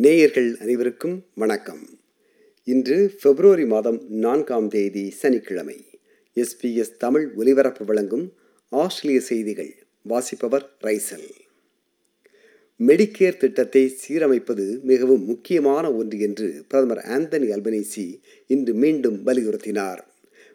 நேயர்கள் அனைவருக்கும் வணக்கம். இன்று பிப்ரவரி மாதம் நான்காம் தேதி சனிக்கிழமை. எஸ்பிஎஸ் தமிழ் ஒலிபரப்பு வழங்கும் ஆஸ்திரேலிய செய்திகள். வாசிப்பவர் ரைசல். மெடிக்கேர் திட்டத்தை சீரமைப்பது மிகவும் முக்கியமான ஒன்று என்று பிரதமர் ஆந்தனி அல்பனேசி இன்று மீண்டும் வலியுறுத்தினார்.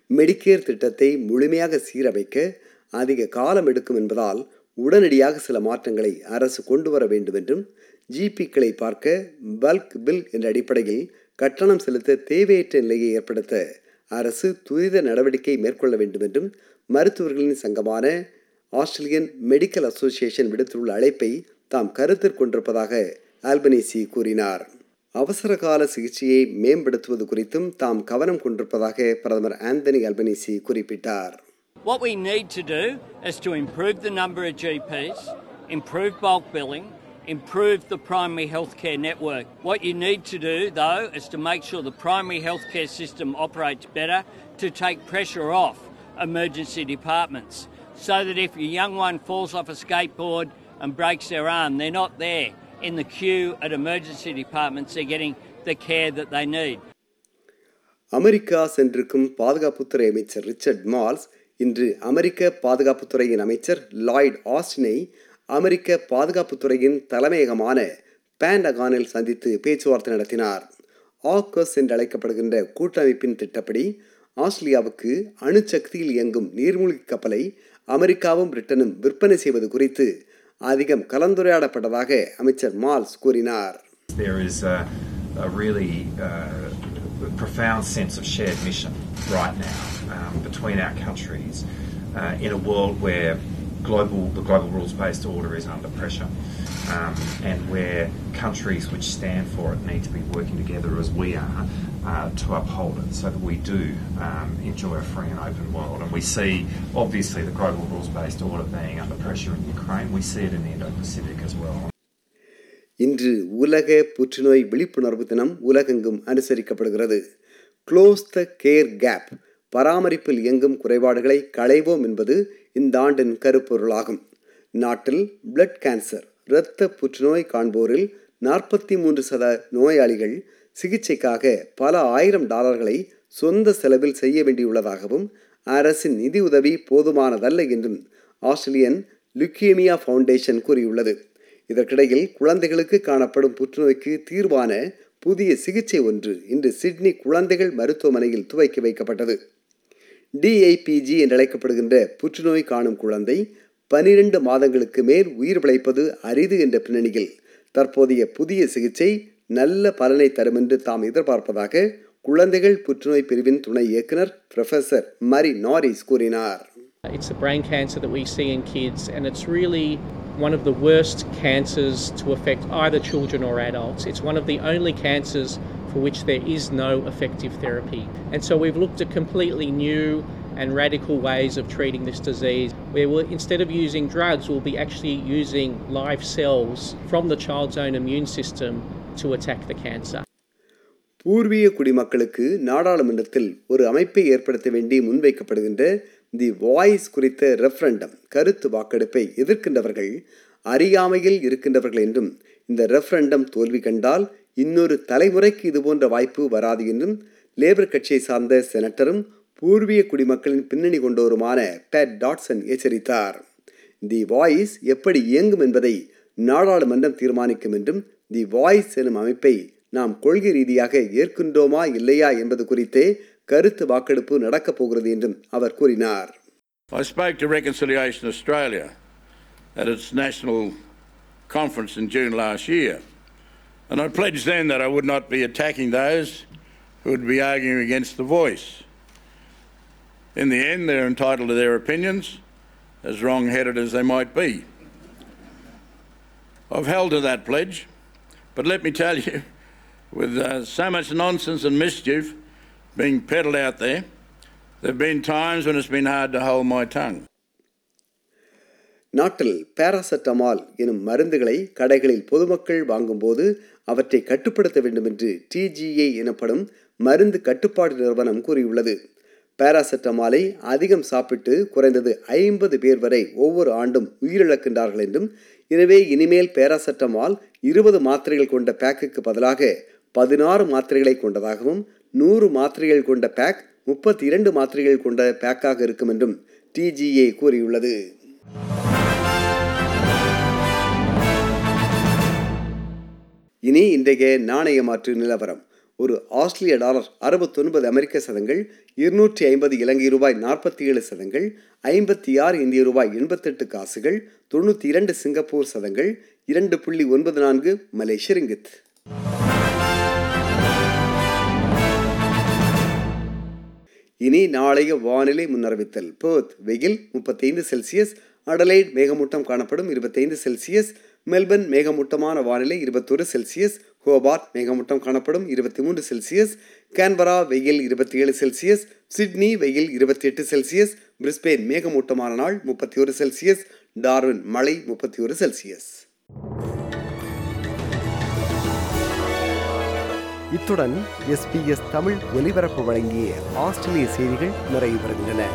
மெடிக்கேர் திட்டத்தை முழுமையாக சீரமைக்க அதிக காலம் எடுக்கும் என்பதால் உடனடியாக சில மாற்றங்களை அரசு கொண்டு வர வேண்டும் என்றும் ஜிபிக்களை பார்க்க பல்க் பில் என்ற அடிப்படையில் கட்டணம் செலுத்த தேவையற்ற நிலையை ஏற்படுத்த அரசு துரித நடவடிக்கை மேற்கொள்ள வேண்டும் என்றும் மருத்துவர்களின் சங்கமான ஆஸ்திரேலியன் மெடிக்கல் அசோசியேஷன் விடுத்துள்ள அழைப்பை தாம் கருத்தில் கொண்டிருப்பதாக ஆல்பனீசி கூறினார். அவசர கால சிகிச்சையை மேம்படுத்துவது குறித்தும் தாம் கவனம் கொண்டிருப்பதாக பிரதமர் ஆந்தனி அல்பனீசி குறிப்பிட்டார். What we need to do is to improve the number of GPs, improve bulk billing, improve the primary healthcare network. What you need to do, though, is to make sure the primary healthcare system operates better to take pressure off emergency departments so that if a young one falls off a skateboard and breaks their arm, they're not there in the queue at emergency departments, they're getting the care that they need. America சென்றிருக்கும் பாதுகாப்புத்துறை அமைச்சர் Richard malls இன்று அமெரிக்க பாதுகாப்புத்துறையின் அமைச்சர் Lloyd ஆஸ்டினை அமெரிக்க பாதுகாப்புத்துறையின் தலைமையகமான பேண்டகானில் சந்தித்து பேச்சுவார்த்தை நடத்தினார். ஆக்கஸ் என்று அழைக்கப்படுகின்ற கூட்டமைப்பின் திட்டப்படி ஆஸ்திரேலியாவுக்கு அணுசக்தியில் இயங்கும் நீர்மூழ்கி கப்பலை அமெரிக்காவும் பிரிட்டனும் விற்பனை செய்வது குறித்து அதிகம் கலந்துரையாடப்பட்டதாக அமைச்சர் மால்ஸ் கூறினார். There is a, a really uh, profound sense of shared mission right now um, between our countries uh, in a world where global the global rules-based order is under pressure, um, and where countries which stand for it need to be working together as we are uh, to uphold it, so that we do um, enjoy a free and open world. And we see, obviously, the global rules-based order being under pressure in Ukraine. We see it in the Indo-Pacific as well. இன்று உலக புற்றுநோய் விழிப்புணர்வு தினம் உலகெங்கும் அனுசரிக்கப்படுகிறது close the care gap பராமரிப்பில் இயங்கும் குறைபாடுகளை களைவோம் என்பது இந்த ஆண்டின் கருப்பொருளாகும். நாட்டில் பிளட் கேன்சர் இரத்த புற்றுநோய் காண்போரில் நாற்பத்தி மூன்று சத நோயாளிகள் சிகிச்சைக்காக பல ஆயிரம் டாலர்களை சொந்த செலவில் செய்ய வேண்டியுள்ளதாகவும் அரசின் நிதி உதவி போதுமானதல்ல என்றும் ஆஸ்திரேலியன் லுக்கியமியா ஃபவுண்டேஷன் கூறியுள்ளது. இதற்கிடையில் குழந்தைகளுக்கு காணப்படும் புற்றுநோய்க்கு தீர்வான புதிய சிகிச்சை ஒன்று இன்று சிட்னி குழந்தைகள் மருத்துவமனையில் துவக்கி வைக்கப்பட்டது. டிஐபிஜி என்று அழைக்கப்படுகின்ற புற்றுநோய் காணும் குழந்தை பனிரெண்டு மாதங்களுக்கு மேல் உயிர் பிழைப்பது அரிது என்ற பின்னணியில் தற்போதைய புதிய சிகிச்சை நல்ல பலனை தரும் என்று தாம் எதிர்பார்ப்பதாக குழந்தைகள் புற்றுநோய் பிரிவின் துணை இயக்குனர் ப்ரொஃபசர் மரி நாரிஸ் கூறினார். It's a brain cancer that we see in kids, and it's really one of the worst cancers to affect either children or adults. It's one of the only cancers for which there is no effective therapy. And so we've looked at completely new and radical ways of treating this disease, where we'll, instead of using drugs, we'll be actually using live cells from the child's own immune system to attack the cancer. பூர்வீக குடிமக்களுக்கு நாடாளுமன்றத்தில் ஒரு அமைப்பை ஏற்படுத்த வேண்டி முன்வைக்கப்படுகின்ற தி voice குறித்த referendum கருத்து வாக்கெடுப்பை எதிர்க்கின்றவர்கள் அறியாமையில் இருக்கின்றவர்கள் என்றும் இந்த ரெஃபரண்டம் தோல்வி கண்டால் இன்னொரு தலைமுறைக்கு இதுபோன்ற வாய்ப்பு வராது என்றும் லேபர் கட்சியை சார்ந்த செனட்டரும் பூர்வீக குடிமக்களின் பின்னணி கொண்டோருமான பேட் டாட்சன் எச்சரித்தார். தி வாய்ஸ் எப்படி இயங்கும் என்பதை நாடாளுமன்றம் தீர்மானிக்கும் என்றும் தி வாய்ஸ் எனும் அமைப்பை நாம் கொள்கை ரீதியாக ஏற்கின்றோமா இல்லையா என்பது குறித்தே கருத்து வாக்கெடுப்பு நடக்கப் போகிறது என்றும் அவர் கூறினார் I spoke to Reconciliation Australia at its national conference in June last year, and I pledged then that I would not be attacking those who would be arguing against the voice. In the end, they're entitled to their opinions, as wrong headed as they might be. I've held to that pledge, but let me tell you, with uh, so much nonsense and mischief being peddled out there, there have been times when it's been hard to hold my tongue. நாட்டில் paracetamol எனும் மருந்துகளை கடைகளில் பொதுமக்கள் வாங்கும்போது அவற்றை கட்டுப்படுத்த வேண்டும் என்று டிஜிஏ எனப்படும் மருந்து கட்டுப்பாடு நிறுவனம் கூறியுள்ளது பாராசெட்டமாலை அதிகம் சாப்பிட்டு குறைந்தது ஐம்பது பேர் வரை ஒவ்வொரு ஆண்டும் உயிரிழக்கின்றார்கள் என்றும் எனவே இனிமேல் பாராசெட்டமால் இருபது மாத்திரைகள் கொண்ட பேக்குக்கு பதிலாக பதினாறு மாத்திரைகளை கொண்டதாகவும் நூறு மாத்திரைகள் கொண்ட பேக் முப்பத்தி இரண்டு மாத்திரைகள் கொண்ட பேக்காக இருக்கும் என்றும் டிஜிஏ கூறியுள்ளது. இனி இன்றைய நாணய மாற்று நிலவரம். ஒரு ஆஸ்திரேலிய டாலர் அறுபத்தொன்பது அமெரிக்க சதங்கள் இருநூற்றி ஐம்பது இலங்கை ரூபாய் நாற்பத்தி ஏழு சதங்கள் ஐம்பத்தி ஆறு இந்திய ரூபாய் எண்பத்தெட்டு காசுகள் தொண்ணூற்றி இரண்டு சிங்கப்பூர் சதங்கள் இரண்டு புள்ளி ஒன்பது நான்கு மலேசிய ரிங்கித். இனி நாளைய வானிலை முன்னறிவித்தல். பேர்த் வெயில் முப்பத்தைந்து செல்சியஸ் அடலைட் மேகமூட்டம் காணப்படும் இருபத்தைந்து செல்சியஸ் மெல்பர்ன் மேகமூட்டமான வானிலை இருபத்தொரு செல்சியஸ் ஹோபார்ட் மேகமூட்டம் காணப்படும் இருபத்தி மூன்று செல்சியஸ் கேன்பரா வெயில் இருபத்தி ஏழு செல்சியஸ் சிட்னி வெயில் இருபத்தி எட்டு செல்சியஸ் பிரிஸ்பெயின் மேகமூட்டமான நாள் முப்பத்தி ஒரு செல்சியஸ் டார்வின் மழை முப்பத்தி ஒரு செல்சியஸ் இத்துடன் எஸ்பிஎஸ் தமிழ் ஒலிபரப்பு வழங்கிய ஆஸ்திரேலிய செய்திகள் நிறைவு பெறுகின்றன